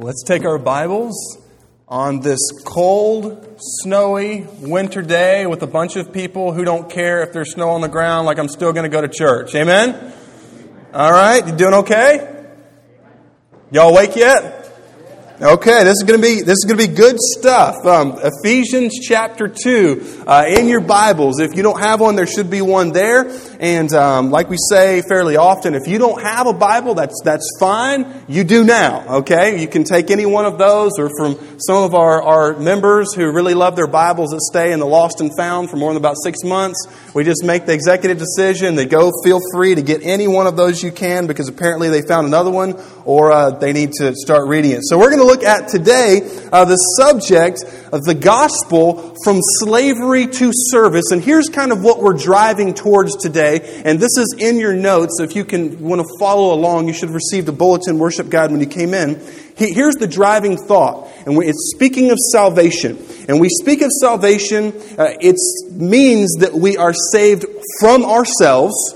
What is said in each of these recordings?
Let's take our Bibles on this cold, snowy winter day with a bunch of people who don't care if there's snow on the ground, like I'm still going to go to church. Amen? All right, you doing okay? Y'all awake yet? Okay, this is going to be this is going to be good stuff. Um, Ephesians chapter two uh, in your Bibles. If you don't have one, there should be one there. And um, like we say fairly often, if you don't have a Bible, that's that's fine. You do now. Okay, you can take any one of those, or from some of our, our members who really love their Bibles that stay in the Lost and Found for more than about six months. We just make the executive decision. They go. Feel free to get any one of those you can because apparently they found another one, or uh, they need to start reading it. So we're going to look at today uh, the subject of the gospel from slavery to service. And here's kind of what we're driving towards today. And this is in your notes. If you can want to follow along, you should have received a bulletin worship guide when you came in. Here's the driving thought. And it's speaking of salvation. And we speak of salvation, uh, it means that we are saved from ourselves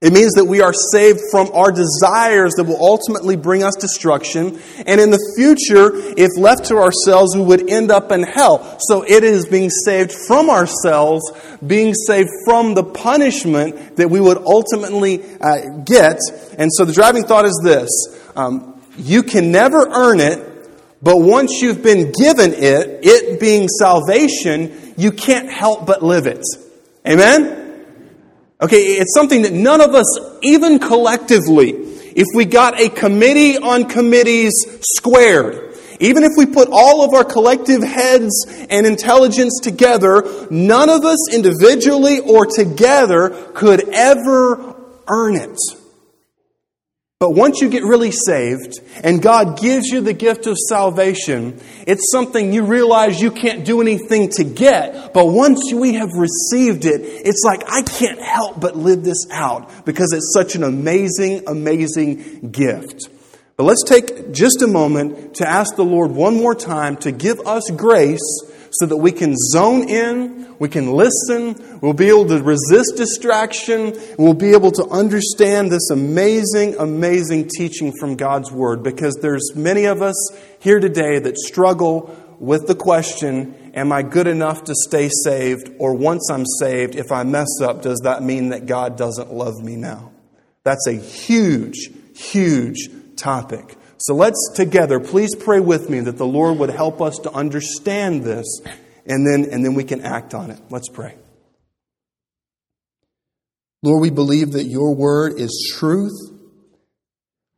it means that we are saved from our desires that will ultimately bring us destruction. And in the future, if left to ourselves, we would end up in hell. So it is being saved from ourselves, being saved from the punishment that we would ultimately uh, get. And so the driving thought is this um, you can never earn it, but once you've been given it, it being salvation, you can't help but live it. Amen? Okay, it's something that none of us, even collectively, if we got a committee on committees squared, even if we put all of our collective heads and intelligence together, none of us individually or together could ever earn it. But once you get really saved and God gives you the gift of salvation, it's something you realize you can't do anything to get. But once we have received it, it's like, I can't help but live this out because it's such an amazing, amazing gift. But let's take just a moment to ask the Lord one more time to give us grace so that we can zone in, we can listen, we'll be able to resist distraction, we'll be able to understand this amazing, amazing teaching from God's Word because there's many of us here today that struggle with the question Am I good enough to stay saved? Or once I'm saved, if I mess up, does that mean that God doesn't love me now? That's a huge, huge topic. So let's together, please pray with me that the Lord would help us to understand this and then, and then we can act on it. Let's pray. Lord, we believe that your word is truth.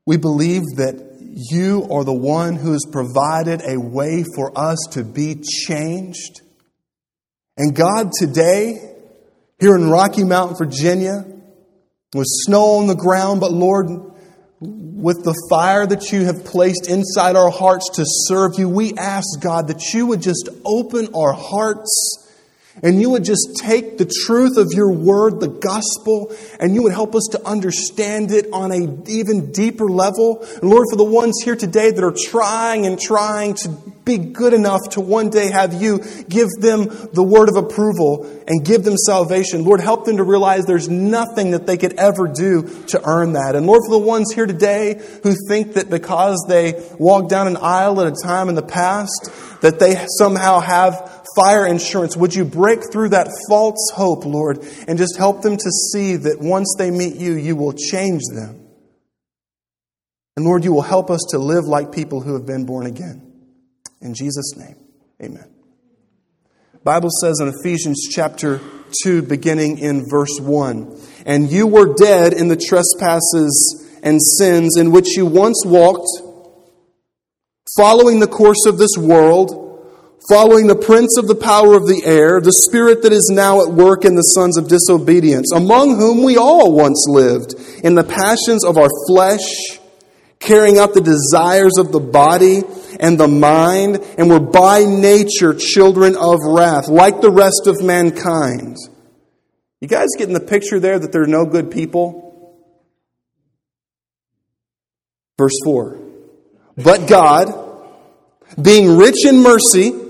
We believe that you are the one who has provided a way for us to be changed. And God, today, here in Rocky Mount, Virginia, with snow on the ground, but Lord, with the fire that you have placed inside our hearts to serve you, we ask, God, that you would just open our hearts and you would just take the truth of your word, the gospel, and you would help us to understand it on an even deeper level. And Lord, for the ones here today that are trying and trying to be good enough to one day have you give them the word of approval and give them salvation. Lord, help them to realize there's nothing that they could ever do to earn that. And Lord, for the ones here today who think that because they walked down an aisle at a time in the past, that they somehow have fire insurance, would you break through that false hope, Lord, and just help them to see that once they meet you, you will change them. And Lord, you will help us to live like people who have been born again. In Jesus' name, amen. Bible says in Ephesians chapter 2, beginning in verse 1 And you were dead in the trespasses and sins in which you once walked, following the course of this world, following the prince of the power of the air, the spirit that is now at work in the sons of disobedience, among whom we all once lived in the passions of our flesh carrying out the desires of the body and the mind, and were by nature children of wrath, like the rest of mankind. You guys getting the picture there that there are no good people? Verse 4. But God, being rich in mercy,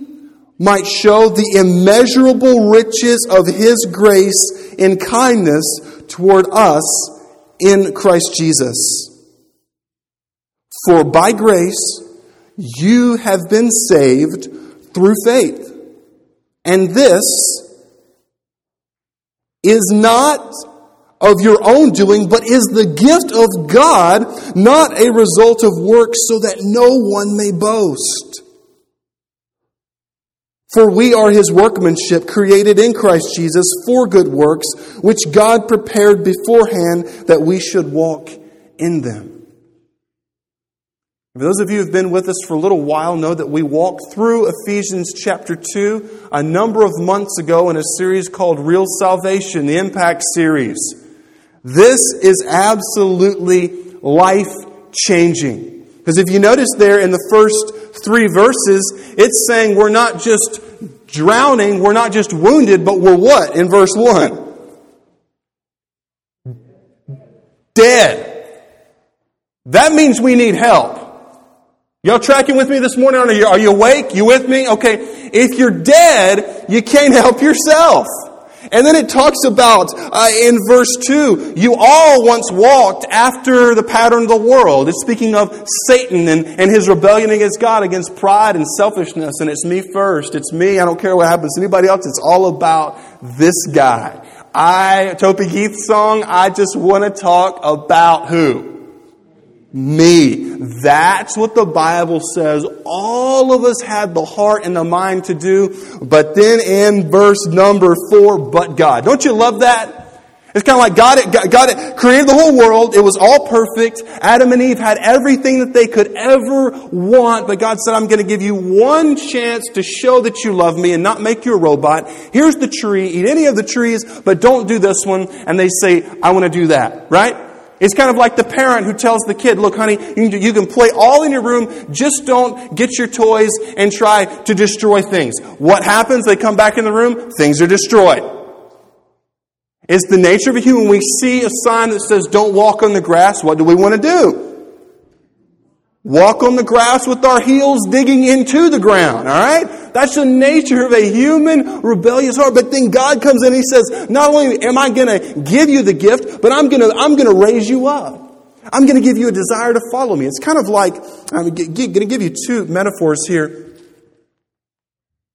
might show the immeasurable riches of his grace in kindness toward us in Christ Jesus. For by grace you have been saved through faith. And this is not of your own doing, but is the gift of God, not a result of works, so that no one may boast. For we are his workmanship, created in Christ Jesus for good works, which God prepared beforehand that we should walk in them. For those of you who have been with us for a little while know that we walked through Ephesians chapter 2 a number of months ago in a series called Real Salvation, the Impact series. This is absolutely life changing. Because if you notice there in the first three verses, it's saying we're not just drowning, we're not just wounded, but we're what in verse 1? Dead. That means we need help. Y'all tracking with me this morning? Are you, are you awake? You with me? Okay. If you're dead, you can't help yourself. And then it talks about uh, in verse 2, you all once walked after the pattern of the world. It's speaking of Satan and, and his rebellion against God, against pride and selfishness. And it's me first. It's me. I don't care what happens to anybody else. It's all about this guy. I, Toby Keith's song, I just want to talk about who? Me. That's what the Bible says. All of us had the heart and the mind to do, but then in verse number four, but God. Don't you love that? It's kind of like God, God created the whole world. It was all perfect. Adam and Eve had everything that they could ever want, but God said, I'm going to give you one chance to show that you love me and not make you a robot. Here's the tree. Eat any of the trees, but don't do this one. And they say, I want to do that, right? It's kind of like the parent who tells the kid, look, honey, you can play all in your room, just don't get your toys and try to destroy things. What happens? They come back in the room, things are destroyed. It's the nature of a human. We see a sign that says, don't walk on the grass, what do we want to do? Walk on the grass with our heels digging into the ground, all right? That's the nature of a human rebellious heart. But then God comes in and He says, not only am I going to give you the gift, but I'm going to, I'm going to raise you up. I'm going to give you a desire to follow me. It's kind of like, I'm going to give you two metaphors here.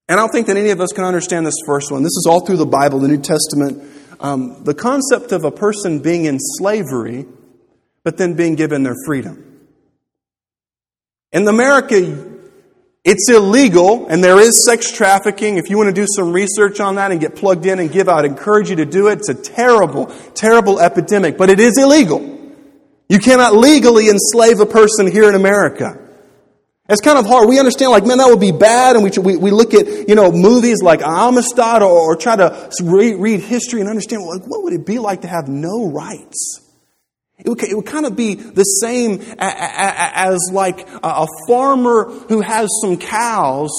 And I don't think that any of us can understand this first one. This is all through the Bible, the New Testament. Um, the concept of a person being in slavery, but then being given their freedom. In America, it's illegal, and there is sex trafficking. If you want to do some research on that and get plugged in and give, I'd encourage you to do it. It's a terrible, terrible epidemic, but it is illegal. You cannot legally enslave a person here in America. It's kind of hard. We understand, like, man, that would be bad, and we, we, we look at, you know, movies like Amistad or, or try to read, read history and understand, like, what would it be like to have no rights? It would, it would kind of be the same as like a farmer who has some cows,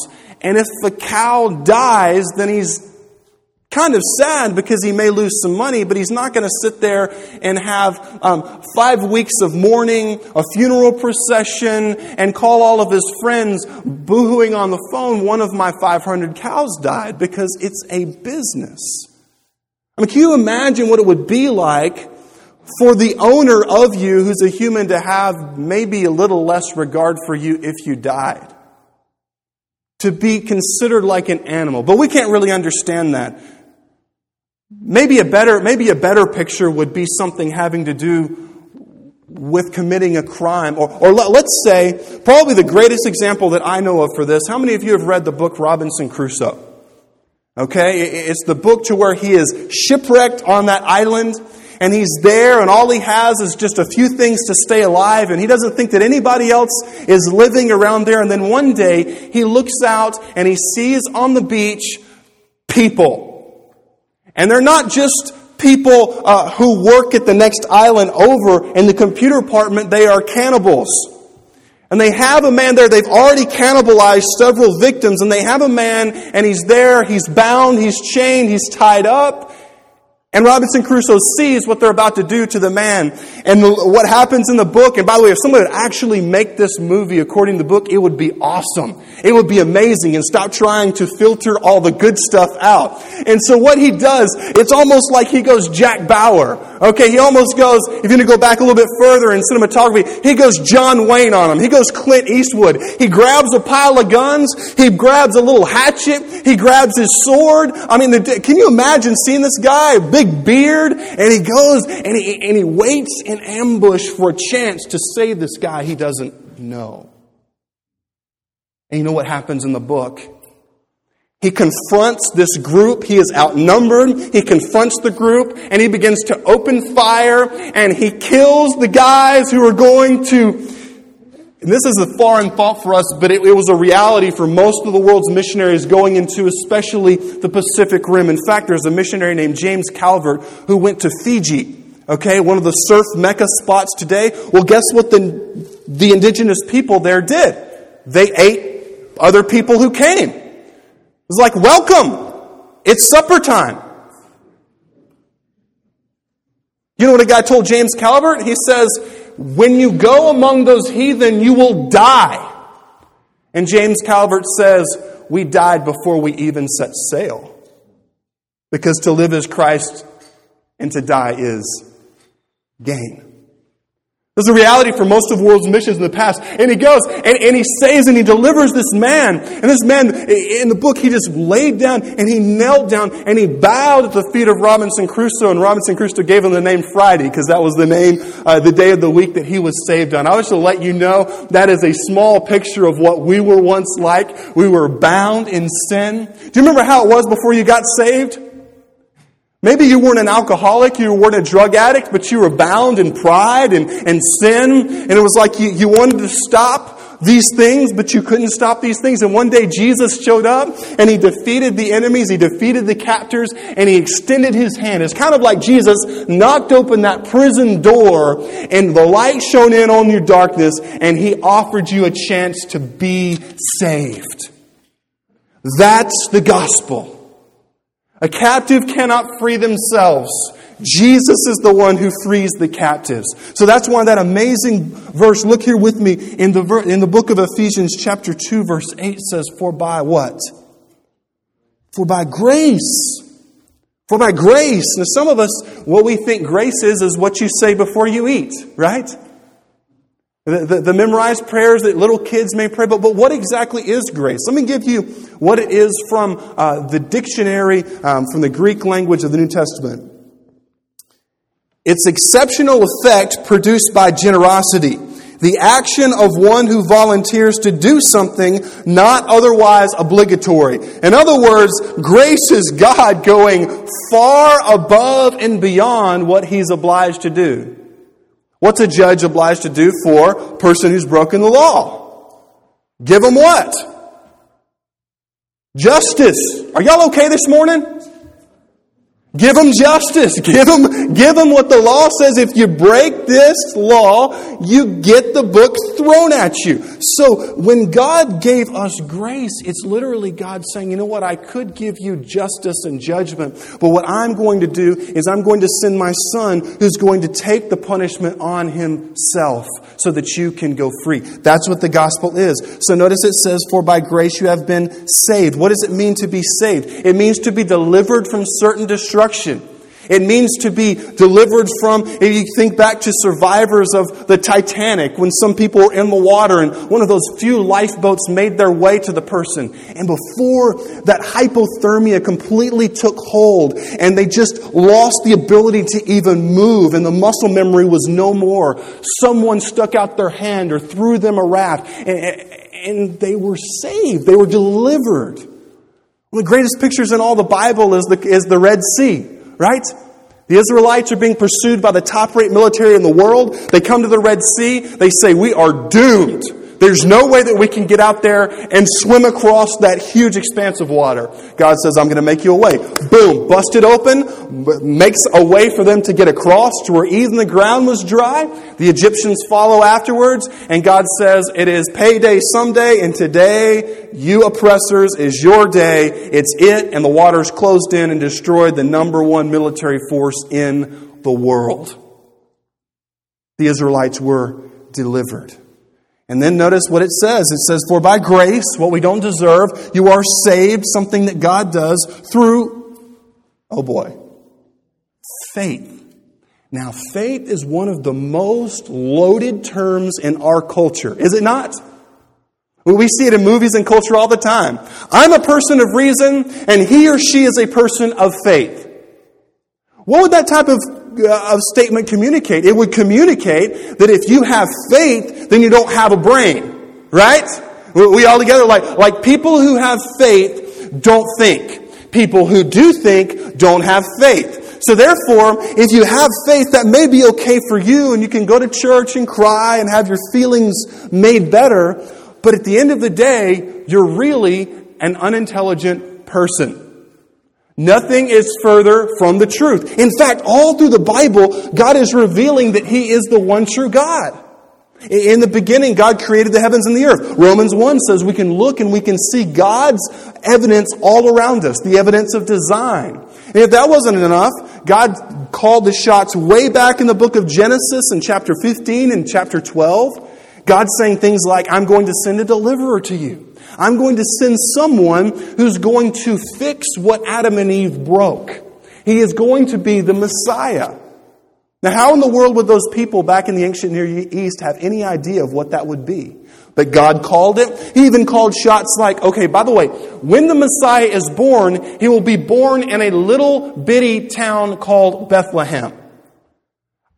and if the cow dies, then he's kind of sad because he may lose some money, but he's not going to sit there and have um, five weeks of mourning, a funeral procession, and call all of his friends boohooing on the phone, one of my 500 cows died, because it's a business. I mean, can you imagine what it would be like for the owner of you, who's a human, to have maybe a little less regard for you if you died. To be considered like an animal. But we can't really understand that. Maybe a better, maybe a better picture would be something having to do with committing a crime. Or, or let, let's say, probably the greatest example that I know of for this. How many of you have read the book Robinson Crusoe? Okay, it's the book to where he is shipwrecked on that island and he's there and all he has is just a few things to stay alive and he doesn't think that anybody else is living around there. And then one day he looks out and he sees on the beach people. And they're not just people uh, who work at the next island over in the computer department, they are cannibals. And they have a man there. They've already cannibalized several victims. And they have a man, and he's there. He's bound. He's chained. He's tied up. And Robinson Crusoe sees what they're about to do to the man. And the, what happens in the book, and by the way, if somebody would actually make this movie according to the book, it would be awesome. It would be amazing and stop trying to filter all the good stuff out. And so what he does, it's almost like he goes Jack Bauer. Okay, he almost goes, if you're going to go back a little bit further in cinematography, he goes John Wayne on him. He goes Clint Eastwood. He grabs a pile of guns. He grabs a little hatchet. He grabs his sword. I mean, the, can you imagine seeing this guy, big beard, and he goes and he, and he waits in ambush for a chance to save this guy he doesn't know. And you know what happens in the book? He confronts this group. He is outnumbered. He confronts the group and he begins to open fire and he kills the guys who are going to. And this is a foreign thought for us, but it, it was a reality for most of the world's missionaries going into especially the Pacific Rim. In fact, there's a missionary named James Calvert who went to Fiji. Okay, one of the surf mecca spots today. Well, guess what the, the indigenous people there did? They ate other people who came. It was like, welcome. It's supper time. You know what a guy told James Calvert? He says, when you go among those heathen, you will die. And James Calvert says, we died before we even set sail. Because to live is Christ and to die is gain. This is a reality for most of the world's missions in the past. And he goes and, and he saves and he delivers this man. And this man, in the book, he just laid down and he knelt down and he bowed at the feet of Robinson Crusoe. And Robinson Crusoe gave him the name Friday because that was the name, uh, the day of the week that he was saved on. I wish to let you know that is a small picture of what we were once like. We were bound in sin. Do you remember how it was before you got saved? Maybe you weren't an alcoholic, you weren't a drug addict, but you were bound in pride and, and sin, and it was like you, you wanted to stop these things, but you couldn't stop these things. And one day Jesus showed up and he defeated the enemies, he defeated the captors, and he extended his hand. It's kind of like Jesus knocked open that prison door and the light shone in on your darkness and he offered you a chance to be saved. That's the gospel. A captive cannot free themselves. Jesus is the one who frees the captives. So that's why that amazing verse, look here with me in the, ver- in the book of Ephesians, chapter 2, verse 8 says, For by what? For by grace. For by grace. Now, some of us, what we think grace is, is what you say before you eat, right? The, the, the, memorized prayers that little kids may pray, but, but what exactly is grace? Let me give you what it is from uh, the dictionary, um, from the Greek language of the New Testament. It's exceptional effect produced by generosity. The action of one who volunteers to do something not otherwise obligatory. In other words, grace is God going far above and beyond what he's obliged to do. What's a judge obliged to do for a person who's broken the law? Give them what? Justice. Are y'all okay this morning? Give them justice. Give them, give them what the law says. If you break this law, you get the book thrown at you. So when God gave us grace, it's literally God saying, you know what? I could give you justice and judgment, but what I'm going to do is I'm going to send my son who's going to take the punishment on himself so that you can go free. That's what the gospel is. So notice it says, for by grace you have been saved. What does it mean to be saved? It means to be delivered from certain destruction destruction. It means to be delivered from, if you think back to survivors of the Titanic, when some people were in the water and one of those few lifeboats made their way to the person. And before that hypothermia completely took hold and they just lost the ability to even move and the muscle memory was no more, someone stuck out their hand or threw them a raft and, they were saved. They were delivered. One of the greatest pictures in all the Bible is the, is the Red Sea, right? The Israelites are being pursued by the top rate military in the world. They come to the Red Sea. They say, We are doomed. There's no way that we can get out there and swim across that huge expanse of water. God says, I'm going to make you a way. Boom, bust it open, makes a way for them to get across to where even the ground was dry. The Egyptians follow afterwards, and God says, It is payday someday, and today, you oppressors, is your day. It's it, and the waters closed in and destroyed the number one military force in the world. The Israelites were delivered. And then notice what it says. It says, For by grace, what we don't deserve, you are saved, something that God does through, oh boy, faith. Now, faith is one of the most loaded terms in our culture, is it not? We see it in movies and culture all the time. I'm a person of reason, and he or she is a person of faith. What would that type of uh, statement communicate? It would communicate that if you have faith, then you don't have a brain, right? We all together, like, like people who have faith don't think. People who do think don't have faith. So therefore, if you have faith, that may be okay for you and you can go to church and cry and have your feelings made better. But at the end of the day, you're really an unintelligent person. Nothing is further from the truth. In fact, all through the Bible, God is revealing that He is the one true God. In the beginning, God created the heavens and the earth. Romans 1 says we can look and we can see God's evidence all around us, the evidence of design. And if that wasn't enough, God called the shots way back in the book of Genesis in chapter 15 and chapter 12. God's saying things like, I'm going to send a deliverer to you. I'm going to send someone who's going to fix what Adam and Eve broke. He is going to be the Messiah. Now, how in the world would those people back in the ancient Near East have any idea of what that would be? But God called it. He even called shots like, okay, by the way, when the Messiah is born, he will be born in a little bitty town called Bethlehem.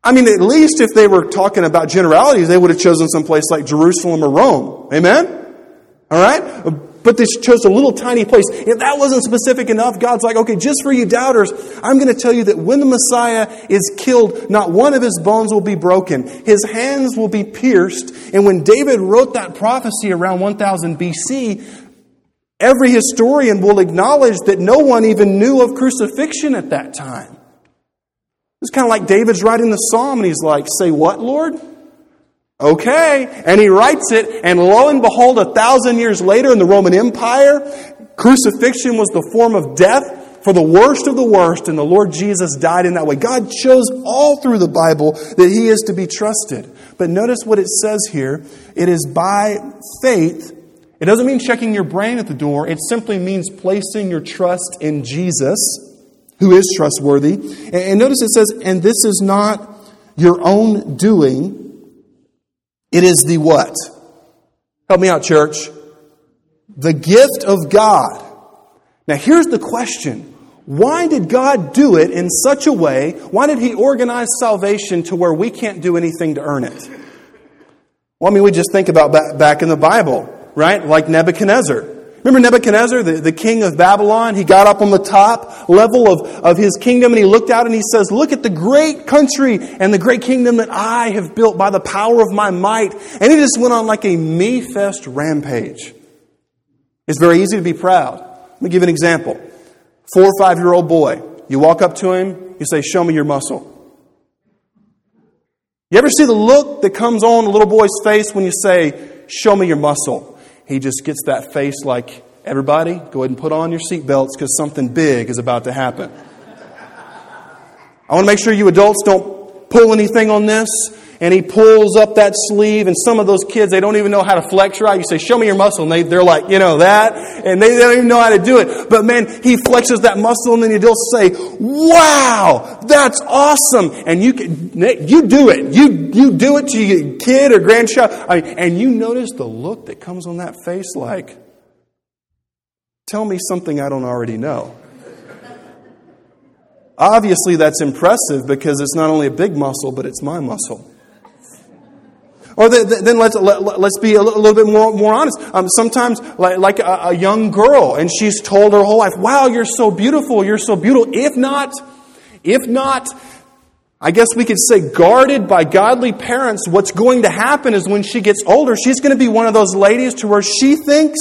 I mean, at least if they were talking about generalities, they would have chosen some place like Jerusalem or Rome. Amen? All right? But they chose a little tiny place. If that wasn't specific enough, God's like, okay, just for you doubters, I'm going to tell you that when the Messiah is killed, not one of his bones will be broken. His hands will be pierced. And when David wrote that prophecy around 1000 BC, every historian will acknowledge that no one even knew of crucifixion at that time. It's kind of like David's writing the psalm and he's like, Say what, Lord? Okay. And he writes it, and lo and behold, a thousand years later in the Roman Empire, crucifixion was the form of death for the worst of the worst, and the Lord Jesus died in that way. God chose all through the Bible that he is to be trusted. But notice what it says here it is by faith. It doesn't mean checking your brain at the door, it simply means placing your trust in Jesus, who is trustworthy. And notice it says, and this is not your own doing it is the what? Help me out, church. The gift of God. Now, here's the question Why did God do it in such a way? Why did He organize salvation to where we can't do anything to earn it? Well, I mean, we just think about back in the Bible, right? Like Nebuchadnezzar. Remember Nebuchadnezzar, the, the king of Babylon? He got up on the top level of, of his kingdom and he looked out and he says, Look at the great country and the great kingdom that I have built by the power of my might. And he just went on like a me fest rampage. It's very easy to be proud. Let me give an example. Four or five year old boy, you walk up to him, you say, Show me your muscle. You ever see the look that comes on a little boy's face when you say, Show me your muscle? He just gets that face like, everybody, go ahead and put on your seatbelts because something big is about to happen. I want to make sure you adults don't pull anything on this. And he pulls up that sleeve, and some of those kids, they don't even know how to flex right. You say, Show me your muscle. And they, they're like, You know, that. And they, they don't even know how to do it. But man, he flexes that muscle, and then the adults say, Wow, that's awesome. And you, can, you do it. You, you do it to your kid or grandchild. I mean, and you notice the look that comes on that face like, Tell me something I don't already know. Obviously, that's impressive because it's not only a big muscle, but it's my muscle. Or the, the, then let's, let, us be a little, bit more, more honest. Um, sometimes, like, like a, a, young girl, and she's told her whole life, wow, you're so beautiful, you're so beautiful. If not, if not I guess we could say guarded by godly parents, what's going to happen is when she gets older, she's going to be one of those ladies to where she thinks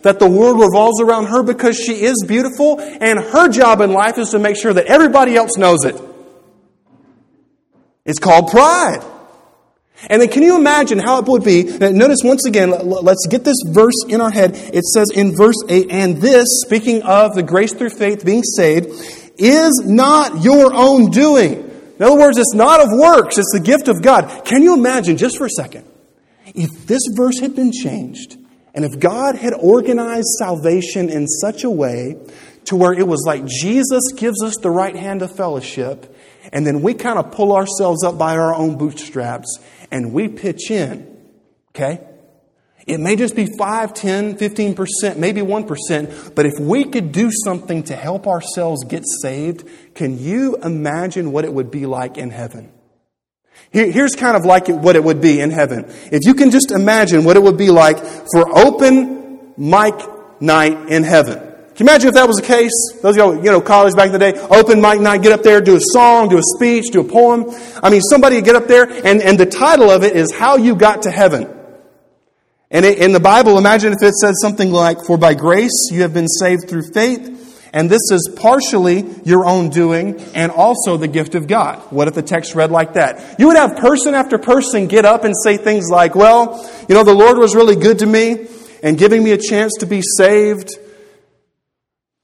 that the world revolves around her because she is beautiful, and her job in life is to make sure that everybody else knows it. It's called pride. And then can you imagine how it would be? Notice once again, let's get this verse in our head. It says in verse 8, and this, speaking of the grace through faith being saved, is not your own doing. In other words, it's not of works, it's the gift of God. Can you imagine, just for a second, if this verse had been changed, and if God had organized salvation in such a way to where it was like Jesus gives us the right hand of fellowship, and then we kind of pull ourselves up by our own bootstraps and we pitch in, okay? It may just be 5, 10, 15%, maybe 1%, but if we could do something to help ourselves get saved, can you imagine what it would be like in heaven? here's kind of like what it would be in heaven. If you can just imagine what it would be like for open mic night in heaven. Can you imagine if that was the case? Those of you, you know, college back in the day, open mic night, get up there, do a song, do a speech, do a poem. I mean, somebody get up there, and, and the title of it is How You Got to Heaven. And in the Bible, imagine if it said something like, For by grace you have been saved through faith, and this is partially your own doing and also the gift of God. What if the text read like that? You would have person after person get up and say things like, Well, you know, the Lord was really good to me and giving me a chance to be saved.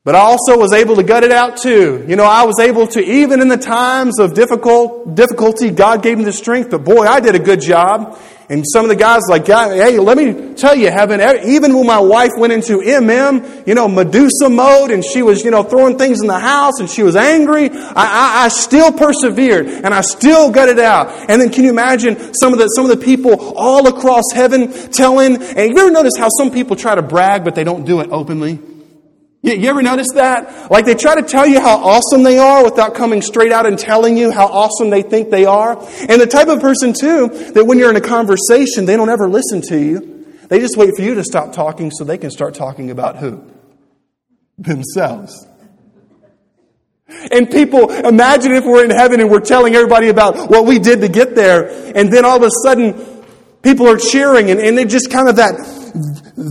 But I also was able to gut it out too. You know, I was able to, even in the times of difficult, difficulty, God gave me the strength, but boy, I did a good job. And some of the guys like, hey, let me tell you, heaven, even when my wife went into MM, you know, Medusa mode, and she was, you know, throwing things in the house, and she was angry, I, I, I still persevered, and I still got it out. And then can you imagine some of the, some of the people all across heaven telling, and you ever notice how some people try to brag, but they don't do it openly? You, you ever notice that? Like they try to tell you how awesome they are without coming straight out and telling you how awesome they think they are. And the type of person, too, that when you're in a conversation, they don't ever listen to you. They just wait for you to stop talking so they can start talking about who? Themselves. And people, imagine if we're in heaven and we're telling everybody about what we did to get there, and then all of a sudden, people are cheering, and, and they just kind of that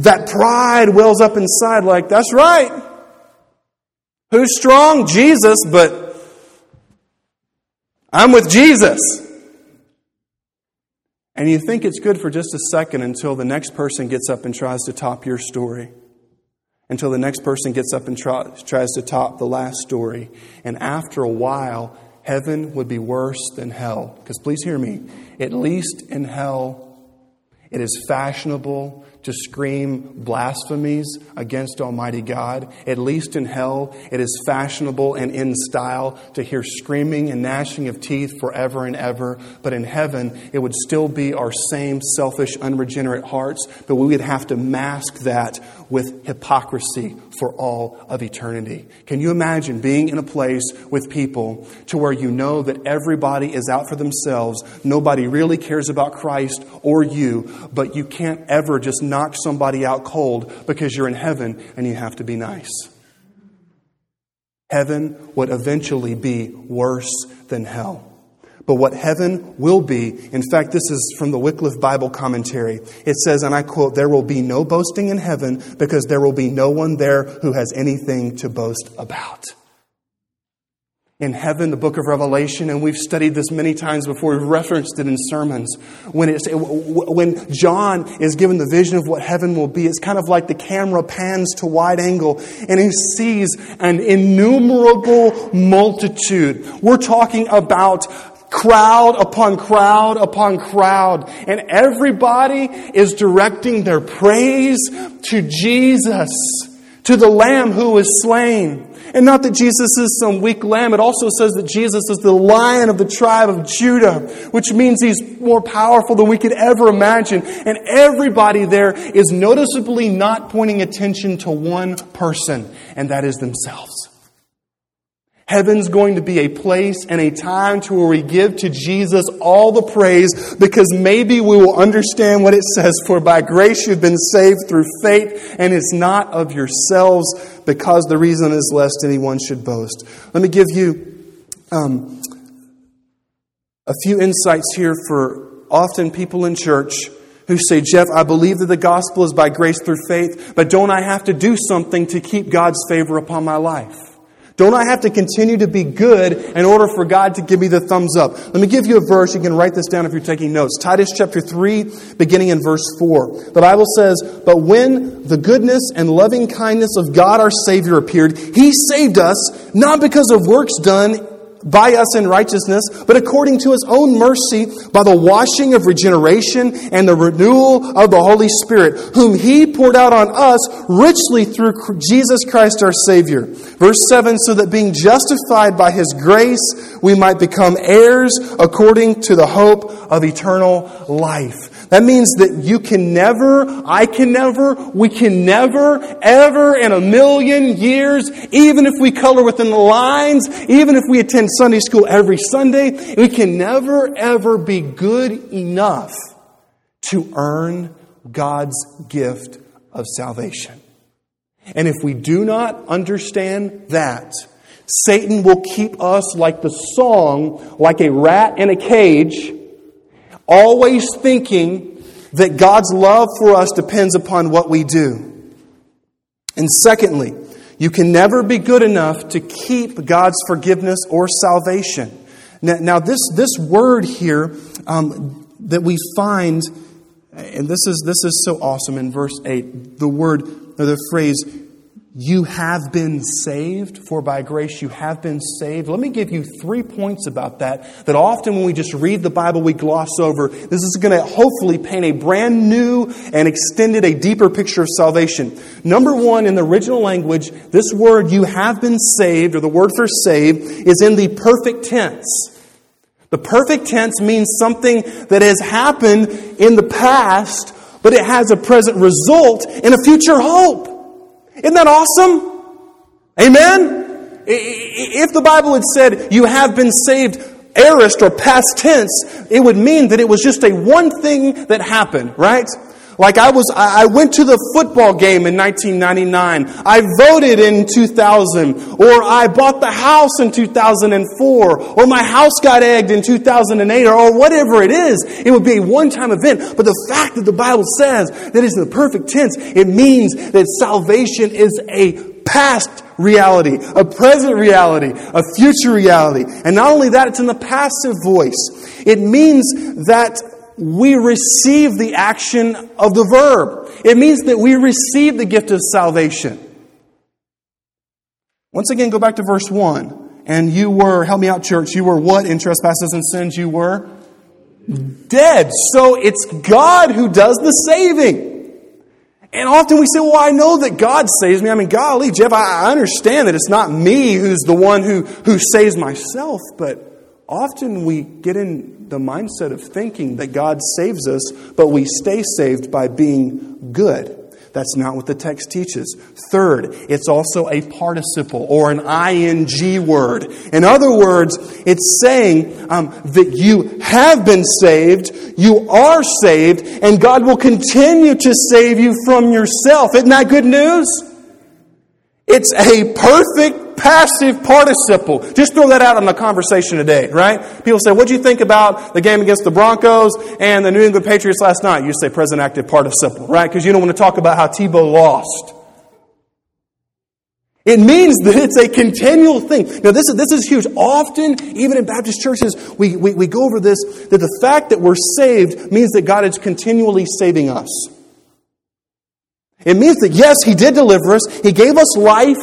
that pride wells up inside like, that's right. Who's strong? Jesus, but I'm with Jesus. And you think it's good for just a second until the next person gets up and tries to top your story. Until the next person gets up and try, tries to top the last story. And after a while, heaven would be worse than hell. Because please hear me, at least in hell, it is fashionable to scream blasphemies against Almighty God. At least in hell, it is fashionable and in style to hear screaming and gnashing of teeth forever and ever. But in heaven, it would still be our same selfish, unregenerate hearts, but we would have to mask that with hypocrisy for all of eternity. Can you imagine being in a place with people to where you know that everybody is out for themselves, nobody really cares about Christ or you, but you can't ever just knock somebody out cold because you're in heaven and you have to be nice? Heaven would eventually be worse than hell but what heaven will be. In fact, this is from the Wycliffe Bible commentary. It says, and I quote, There will be no boasting in heaven because there will be no one there who has anything to boast about. In heaven, the book of Revelation, and we've studied this many times before, we've referenced it in sermons. When, it's, when John is given the vision of what heaven will be, it's kind of like the camera pans to wide angle and he sees an innumerable multitude. We're talking about crowd upon crowd upon crowd. And everybody is directing their praise to Jesus, to the Lamb who was slain. And not that Jesus is some weak lamb, it also says that Jesus is the lion of the tribe of Judah, which means he's more powerful than we could ever imagine. And everybody there is noticeably not pointing attention to one person, and that is themselves. Heaven's going to be a place and a time to where we give to Jesus all the praise because maybe we will understand what it says. For by grace you've been saved through faith and it's not of yourselves because the reason is lest anyone should boast. Let me give you um, A few insights here for often people in church who say, Jeff, I believe that the gospel is by grace through faith, but don't I have to do something to keep God's favor upon my life? Don't I have to continue to be good in order for God to give me the thumbs up? Let me give you a verse. You can write this down if you're taking notes. Titus chapter 3, beginning in verse 4. The Bible says, But when the goodness and loving kindness of God our Savior appeared, He saved us, not because of works done by us in righteousness, but according to his own mercy by the washing of regeneration and the renewal of the Holy Spirit, whom he poured out on us richly through Jesus Christ our Savior. Verse 7 so that being justified by his grace, we might become heirs according to the hope of eternal life. That means that you can never, I can never, we can never, ever in a million years, even if we color within the lines, even if we attend Sunday school every Sunday, we can never, ever be good enough to earn God's gift of salvation. And if we do not understand that, Satan will keep us like the song, like a rat in a cage, always thinking that God's love for us depends upon what we do. And secondly, you can never be good enough to keep God's forgiveness or salvation. Now, now this, this word here um, that we find, and this is, this is so awesome in verse 8, the word or the phrase, you have been saved, for by grace you have been saved. Let me give you three points about that, that often when we just read the Bible, we gloss over. This is going to hopefully paint a brand new and extended, a deeper picture of salvation. Number one, in the original language, this word, you have been saved, or the word for saved, is in the perfect tense. The perfect tense means something that has happened in the past, but it has a present result in a future hope. Isn't that awesome? Amen? If the Bible had said you have been saved aorist or past tense, it would mean that it was just a one thing that happened, right? Like I was, I went to the football game in 1999. I voted in 2000, or I bought the house in 2004, or my house got egged in 2008, or, or whatever it is. It would be a one-time event. But the fact that the Bible says that it's in the perfect tense, it means that salvation is a past reality, a present reality, a future reality. And not only that, it's in the passive voice. It means that we receive the action of the verb. It means that we receive the gift of salvation. Once again, go back to verse 1. And you were, help me out, church, you were what in trespasses and sins? You were dead. So it's God who does the saving. And often we say, well, I know that God saves me. I mean, golly, Jeff, I understand that it's not me who's the one who, who saves myself, but often we get in the mindset of thinking that God saves us, but we stay saved by being good. That's not what the text teaches. Third, it's also a participle or an ing word. In other words, it's saying um, that you have been saved, you are saved, and God will continue to save you from yourself. Isn't that good news? It's a perfect passive participle. Just throw that out in the conversation today, right? People say, what do you think about the game against the Broncos and the New England Patriots last night? You say present active participle, right? Because you don't want to talk about how Tebow lost. It means that it's a continual thing. Now, this is, this is huge. Often, even in Baptist churches, we, we, we go over this that the fact that we're saved means that God is continually saving us. It means that, yes, He did deliver us, He gave us life,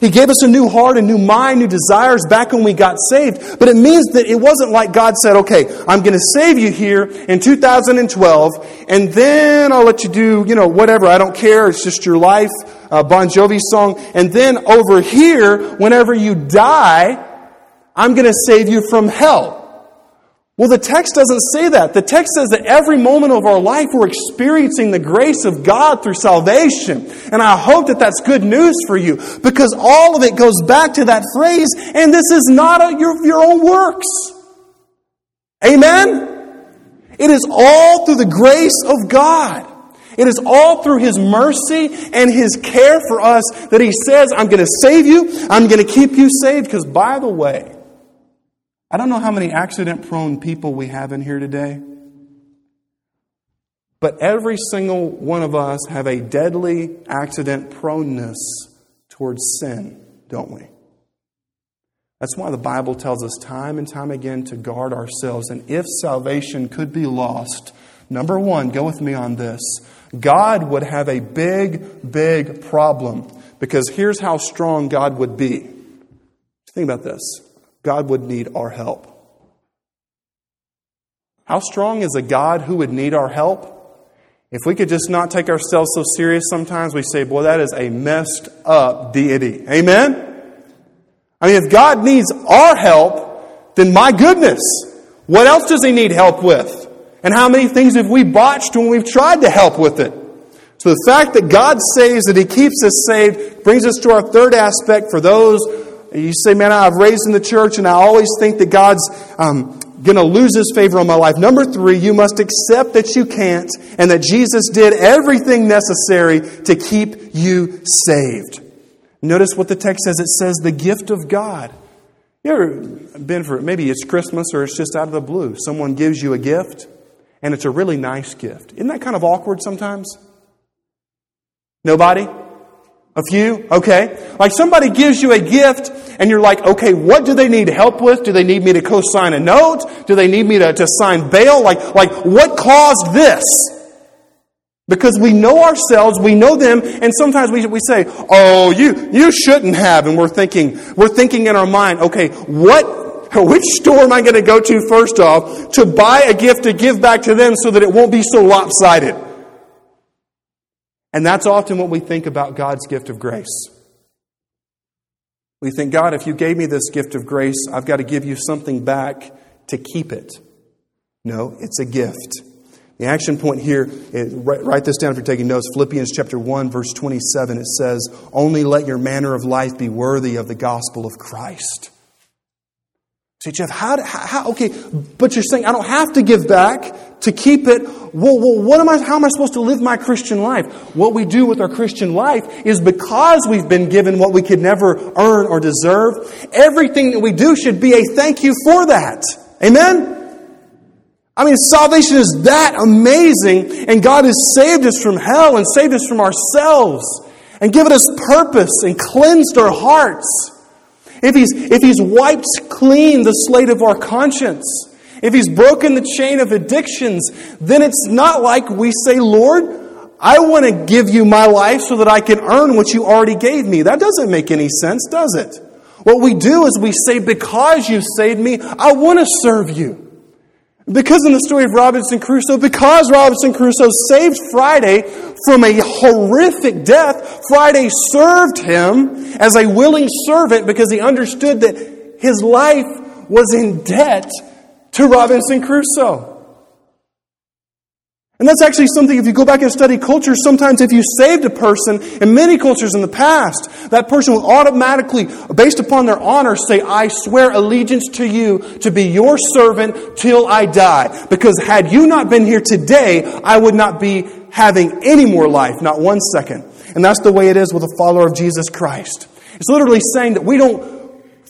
he gave us a new heart, a new mind, new desires back when we got saved. But it means that it wasn't like God said, okay, I'm going to save you here in 2012, and then I'll let you do, you know, whatever. I don't care. It's just your life. Bon Jovi song. And then over here, whenever you die, I'm going to save you from hell. Well, the text doesn't say that. The text says that every moment of our life we're experiencing the grace of God through salvation. And I hope that that's good news for you because all of it goes back to that phrase, and this is not a, your, your own works. Amen? It is all through the grace of God. It is all through His mercy and His care for us that He says, I'm going to save you, I'm going to keep you saved, because by the way, I don't know how many accident prone people we have in here today. But every single one of us have a deadly accident proneness towards sin, don't we? That's why the Bible tells us time and time again to guard ourselves. And if salvation could be lost, number one, go with me on this. God would have a big, big problem because here's how strong God would be. Think about this God would need our help. How strong is a God who would need our help? If we could just not take ourselves so serious sometimes, we say, boy, that is a messed up deity. Amen? I mean, if God needs our help, then my goodness, what else does He need help with? And how many things have we botched when we've tried to help with it? So the fact that God saves, that He keeps us saved, brings us to our third aspect for those you say, man, I've raised in the church and I always think that God's um, going to lose his favor on my life. Number three, you must accept that you can't and that Jesus did everything necessary to keep you saved. Notice what the text says it says the gift of God. You ever been for maybe it's Christmas or it's just out of the blue? Someone gives you a gift and it's a really nice gift. Isn't that kind of awkward sometimes? Nobody? A few? Okay. Like somebody gives you a gift and you're like, okay, what do they need help with? Do they need me to co-sign a note? Do they need me to, to sign bail? Like, like what caused this? Because we know ourselves, we know them, and sometimes we, we say, oh, you, you shouldn't have. And we're thinking, we're thinking in our mind, okay, what, which store am I going to go to first off to buy a gift to give back to them so that it won't be so lopsided? And that's often what we think about God's gift of grace. We think, God, if you gave me this gift of grace, I've got to give you something back to keep it. No, it's a gift. The action point here, write this down if you're taking notes. Philippians chapter 1, verse 27, it says, Only let your manner of life be worthy of the gospel of Christ. Say, Jeff, how, how, okay, but you're saying I don't have to give back to keep it. Well, well, what am I, how am I supposed to live my Christian life? What we do with our Christian life is because we've been given what we could never earn or deserve. Everything that we do should be a thank you for that. Amen? I mean, salvation is that amazing, and God has saved us from hell and saved us from ourselves and given us purpose and cleansed our hearts. If he's, if he's wiped clean the slate of our conscience, if he's broken the chain of addictions, then it's not like we say, Lord, I want to give you my life so that I can earn what you already gave me. That doesn't make any sense, does it? What we do is we say, because you saved me, I want to serve you. Because in the story of Robinson Crusoe, because Robinson Crusoe saved Friday from a horrific death, Friday served him as a willing servant because he understood that his life was in debt to Robinson Crusoe. And that's actually something, if you go back and study culture, sometimes if you saved a person, in many cultures in the past, that person will automatically, based upon their honor, say, I swear allegiance to you to be your servant till I die. Because had you not been here today, I would not be having any more life, not one second. And that's the way it is with a follower of Jesus Christ. It's literally saying that we don't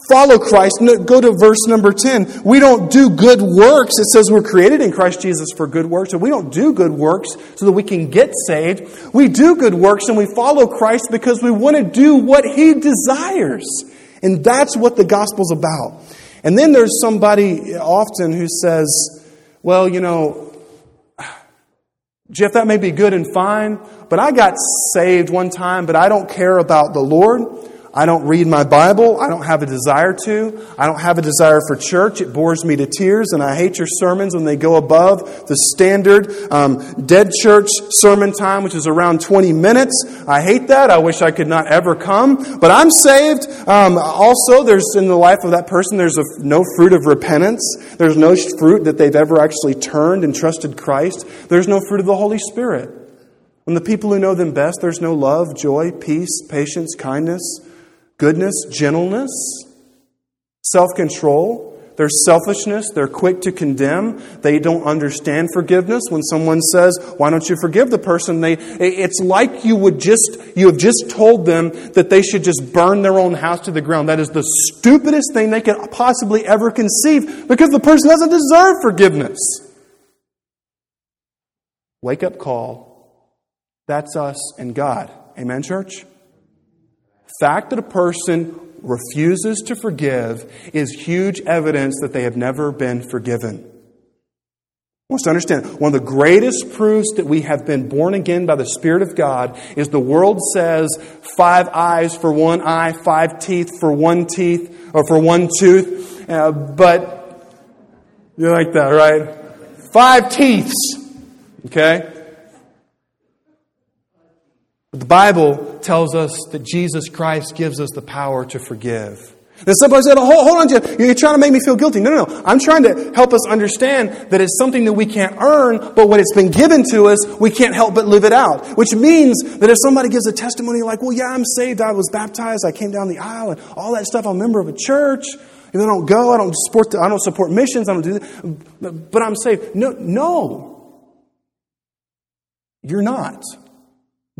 follow Christ. Go to verse number 10. We don't do good works. It says we're created in Christ Jesus for good works. And we don't do good works so that we can get saved. We do good works and we follow Christ because we want to do what He desires. And that's what the gospel's about. And then there's somebody often who says, well, you know, Jeff, that may be good and fine, but I got saved one time, but I don't care about the Lord. I don't read my Bible. I don't have a desire to. I don't have a desire for church. It bores me to tears, and I hate your sermons when they go above the standard um, dead church sermon time, which is around 20 minutes. I hate that. I wish I could not ever come. But I'm saved. Um, also, there's in the life of that person, there's a, no fruit of repentance. There's no fruit that they've ever actually turned and trusted Christ. There's no fruit of the Holy Spirit. When the people who know them best, there's no love, joy, peace, patience, kindness goodness, gentleness, self control. Their selfishness, they're quick to condemn. They don't understand forgiveness. When someone says, Why don't you forgive the person? They, it's like you would just, you have just told them that they should just burn their own house to the ground. That is the stupidest thing they could possibly ever conceive because the person doesn't deserve forgiveness. Wake up call. That's us and God. Amen, church? Fact that a person refuses to forgive is huge evidence that they have never been forgiven. I want to understand one of the greatest proofs that we have been born again by the Spirit of God is the world says five eyes for one eye, five teeth for one teeth, or for one tooth. Uh, but you like that, right? Five teeths. Okay? The Bible tells us that Jesus Christ gives us the power to forgive. Then somebody said, hold, hold on, Jeff. You're trying to make me feel guilty. No, no, no. I'm trying to help us understand that it's something that we can't earn, but when it's been given to us, we can't help but live it out. Which means that if somebody gives a testimony like, well, yeah, I'm saved, I was baptized, I came down the aisle, and all that stuff, I'm a member of a church, and I don't go, I don't support, the, I don't support missions, I don't do that, but I'm saved. No, no. You're not.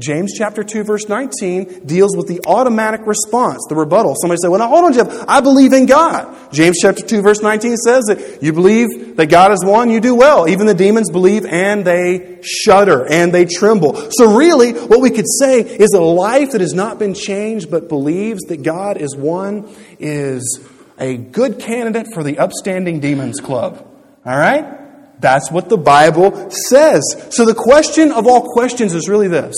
James chapter 2 verse 19 deals with the automatic response, the rebuttal. Somebody said, well now hold on Jeff, I believe in God. James chapter 2 verse 19 says that you believe that God is one, you do well. Even the demons believe and they shudder and they tremble. So really, what we could say is a life that has not been changed but believes that God is one is a good candidate for the upstanding demons club. Alright? That's what the Bible says. So the question of all questions is really this.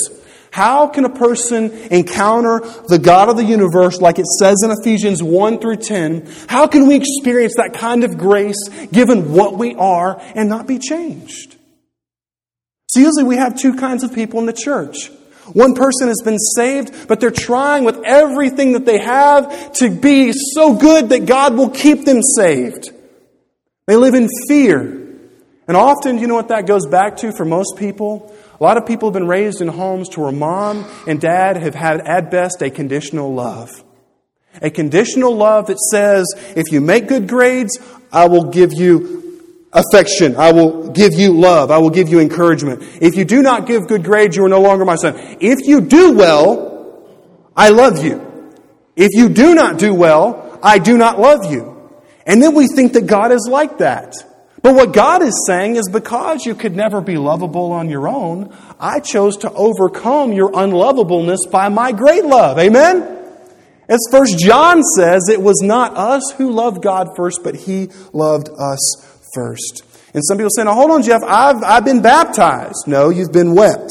How can a person encounter the God of the universe like it says in Ephesians 1 through 10? How can we experience that kind of grace given what we are and not be changed? So usually we have two kinds of people in the church. One person has been saved, but they're trying with everything that they have to be so good that God will keep them saved. They live in fear. And often, you know what that goes back to for most people? A lot of people have been raised in homes to where mom and dad have had, at best, a conditional love. A conditional love that says, if you make good grades, I will give you affection. I will give you love. I will give you encouragement. If you do not give good grades, you are no longer my son. If you do well, I love you. If you do not do well, I do not love you. And then we think that God is like that. But what God is saying is because you could never be lovable on your own, I chose to overcome your unlovableness by my great love. Amen? As First John says, it was not us who loved God first, but He loved us first. And some people say, now hold on, Jeff, I've, I've been baptized. No, you've been wet.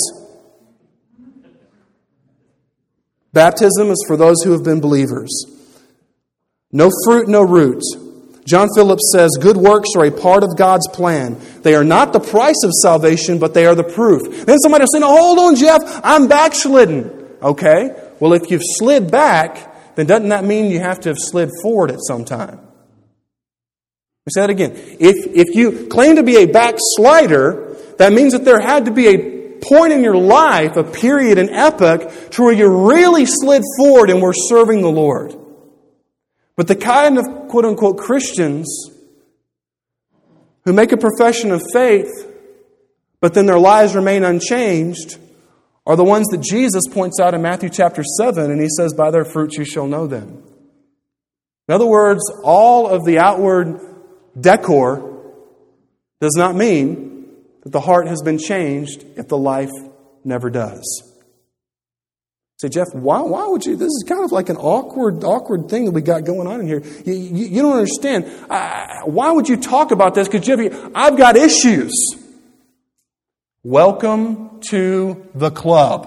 Baptism is for those who have been believers. No fruit, no root. John Phillips says, Good works are a part of God's plan. They are not the price of salvation, but they are the proof. Then somebody will say, No, hold on, Jeff, I'm backslidden. Okay, well, if you've slid back, then doesn't that mean you have to have slid forward at some time? We say that again. If, if you claim to be a backslider, that means that there had to be a point in your life, a period, an epoch, to where you really slid forward and were serving the Lord. But the kind of quote unquote Christians who make a profession of faith, but then their lives remain unchanged, are the ones that Jesus points out in Matthew chapter 7, and he says, By their fruits you shall know them. In other words, all of the outward decor does not mean that the heart has been changed if the life never does. Say, Jeff, why, why would you? This is kind of like an awkward, awkward thing that we got going on in here. You, you, you don't understand. Uh, why would you talk about this? Because, Jeff, I've got issues. Welcome to the club.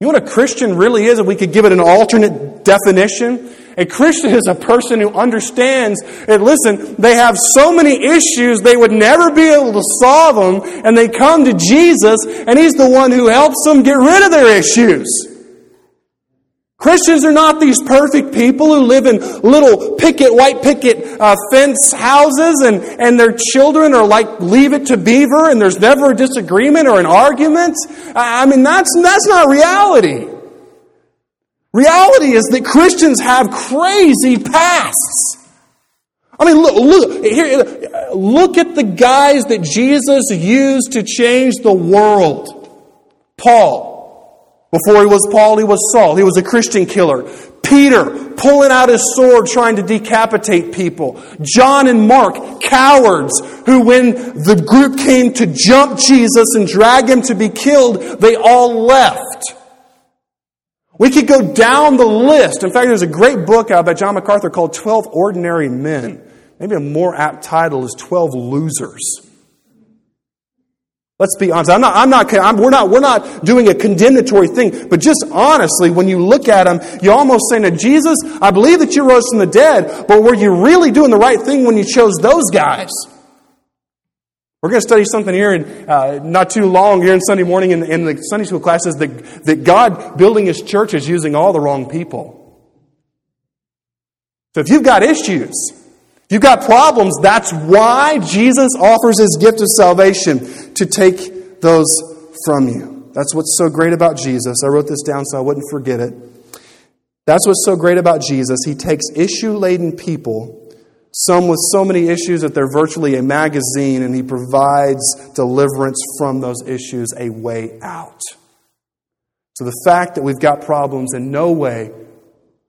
You know what a Christian really is? If we could give it an alternate definition, a Christian is a person who understands that, listen, they have so many issues, they would never be able to solve them, and they come to Jesus, and He's the one who helps them get rid of their issues. Christians are not these perfect people who live in little picket, white picket uh, fence houses and, and their children are like leave it to beaver and there's never a disagreement or an argument. I mean, that's, that's not reality. Reality is that Christians have crazy pasts. I mean, look, look, here, look at the guys that Jesus used to change the world. Paul. Before he was Paul, he was Saul. He was a Christian killer. Peter, pulling out his sword trying to decapitate people. John and Mark, cowards, who when the group came to jump Jesus and drag him to be killed, they all left. We could go down the list. In fact, there's a great book out by John MacArthur called 12 Ordinary Men. Maybe a more apt title is 12 Losers. Let's be honest. I'm not, I'm not, I'm, we're, not, we're not doing a condemnatory thing, but just honestly, when you look at them, you're almost saying to Jesus, I believe that you rose from the dead, but were you really doing the right thing when you chose those guys? We're going to study something here in uh, not too long here in Sunday morning in, in the Sunday school classes that, that God building His church is using all the wrong people. So if you've got issues, if you've got problems, that's why Jesus offers His gift of salvation to take those from you. That's what's so great about Jesus. I wrote this down so I wouldn't forget it. That's what's so great about Jesus. He takes issue laden people some with so many issues that they're virtually a magazine, and he provides deliverance from those issues, a way out. So the fact that we've got problems in no way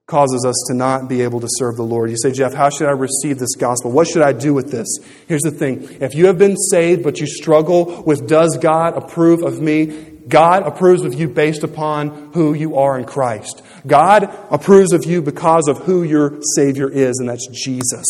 causes us to not be able to serve the Lord. You say, Jeff, how should I receive this gospel? What should I do with this? Here's the thing if you have been saved, but you struggle with, does God approve of me? God approves of you based upon who you are in Christ. God approves of you because of who your Savior is, and that's Jesus.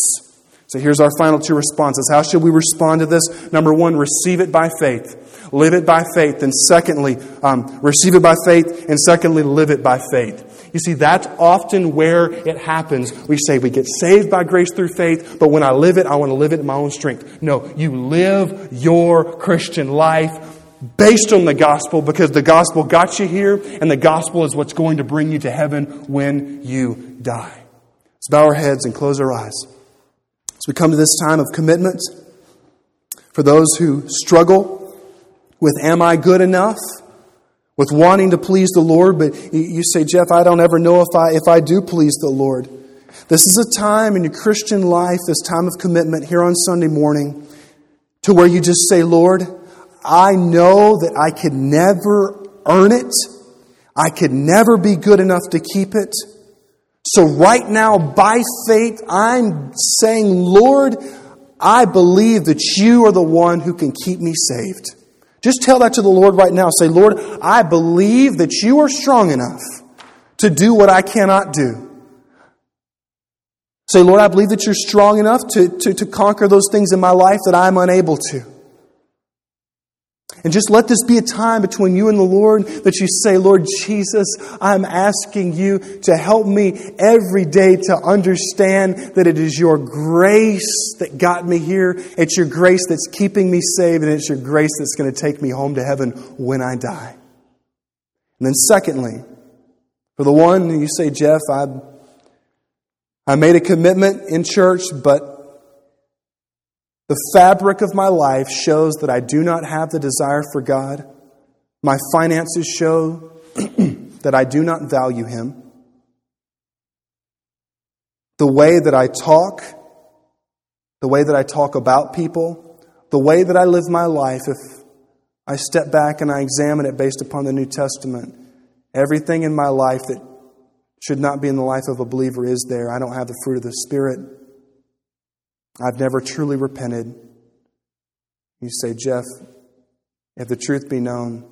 So here's our final two responses. How should we respond to this? Number one, receive it by faith. Live it by faith. And secondly, um, receive it by faith. And secondly, live it by faith. You see, that's often where it happens. We say we get saved by grace through faith, but when I live it, I want to live it in my own strength. No, you live your Christian life based on the gospel because the gospel got you here, and the gospel is what's going to bring you to heaven when you die. Let's bow our heads and close our eyes. As we come to this time of commitment, for those who struggle with, Am I good enough? With wanting to please the Lord, but you say, Jeff, I don't ever know if I, if I do please the Lord. This is a time in your Christian life, this time of commitment here on Sunday morning, to where you just say, Lord, I know that I could never earn it. I could never be good enough to keep it. So, right now, by faith, I'm saying, Lord, I believe that you are the one who can keep me saved. Just tell that to the Lord right now. Say, Lord, I believe that you are strong enough to do what I cannot do. Say, Lord, I believe that you're strong enough to, to, to conquer those things in my life that I'm unable to. And just let this be a time between you and the Lord that you say, Lord Jesus, I'm asking you to help me every day to understand that it is your grace that got me here. It's your grace that's keeping me saved, and it's your grace that's going to take me home to heaven when I die. And then, secondly, for the one you say, Jeff, I, I made a commitment in church, but the fabric of my life shows that I do not have the desire for God. My finances show that I do not value Him. The way that I talk, the way that I talk about people, the way that I live my life, if I step back and I examine it based upon the New Testament, everything in my life that should not be in the life of a believer is there. I don't have the fruit of the Spirit. I've never truly repented. You say, Jeff, if the truth be known,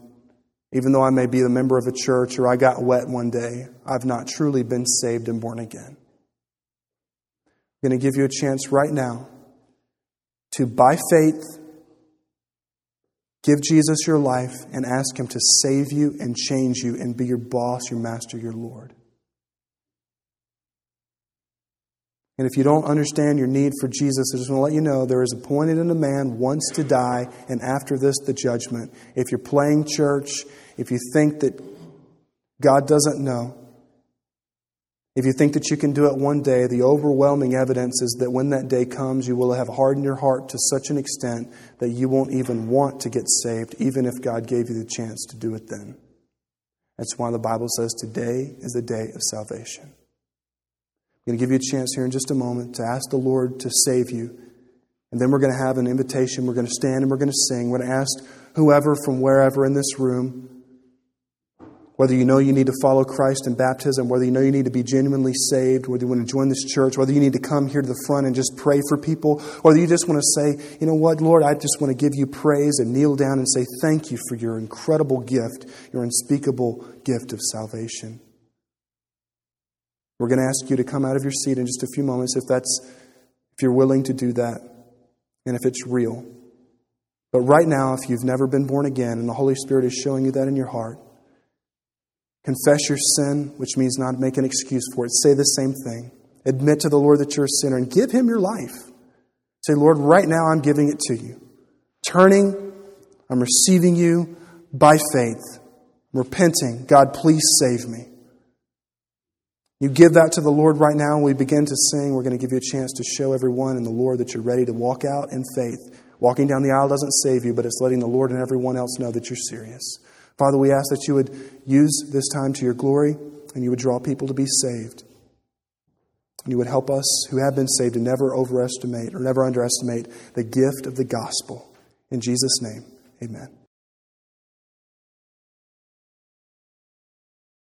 even though I may be a member of a church or I got wet one day, I've not truly been saved and born again. I'm going to give you a chance right now to, by faith, give Jesus your life and ask Him to save you and change you and be your boss, your master, your Lord. And if you don't understand your need for Jesus, I just want to let you know there is appointed in a man once to die, and after this, the judgment. If you're playing church, if you think that God doesn't know, if you think that you can do it one day, the overwhelming evidence is that when that day comes, you will have hardened your heart to such an extent that you won't even want to get saved, even if God gave you the chance to do it then. That's why the Bible says today is the day of salvation. I'm going to give you a chance here in just a moment to ask the Lord to save you. And then we're going to have an invitation. We're going to stand and we're going to sing. We're going to ask whoever from wherever in this room whether you know you need to follow Christ in baptism, whether you know you need to be genuinely saved, whether you want to join this church, whether you need to come here to the front and just pray for people, whether you just want to say, you know what, Lord, I just want to give you praise and kneel down and say thank you for your incredible gift, your unspeakable gift of salvation. We're going to ask you to come out of your seat in just a few moments if that's if you're willing to do that and if it's real. But right now, if you've never been born again and the Holy Spirit is showing you that in your heart, Confess your sin, which means not make an excuse for it. Say the same thing. Admit to the Lord that you're a sinner and give Him your life. Say, Lord, right now I'm giving it to you. Turning, I'm receiving you by faith. Repenting. God, please save me. You give that to the Lord right now, and we begin to sing. We're going to give you a chance to show everyone and the Lord that you're ready to walk out in faith. Walking down the aisle doesn't save you, but it's letting the Lord and everyone else know that you're serious. Father, we ask that you would use this time to your glory and you would draw people to be saved. And you would help us who have been saved to never overestimate or never underestimate the gift of the gospel. In Jesus' name, amen.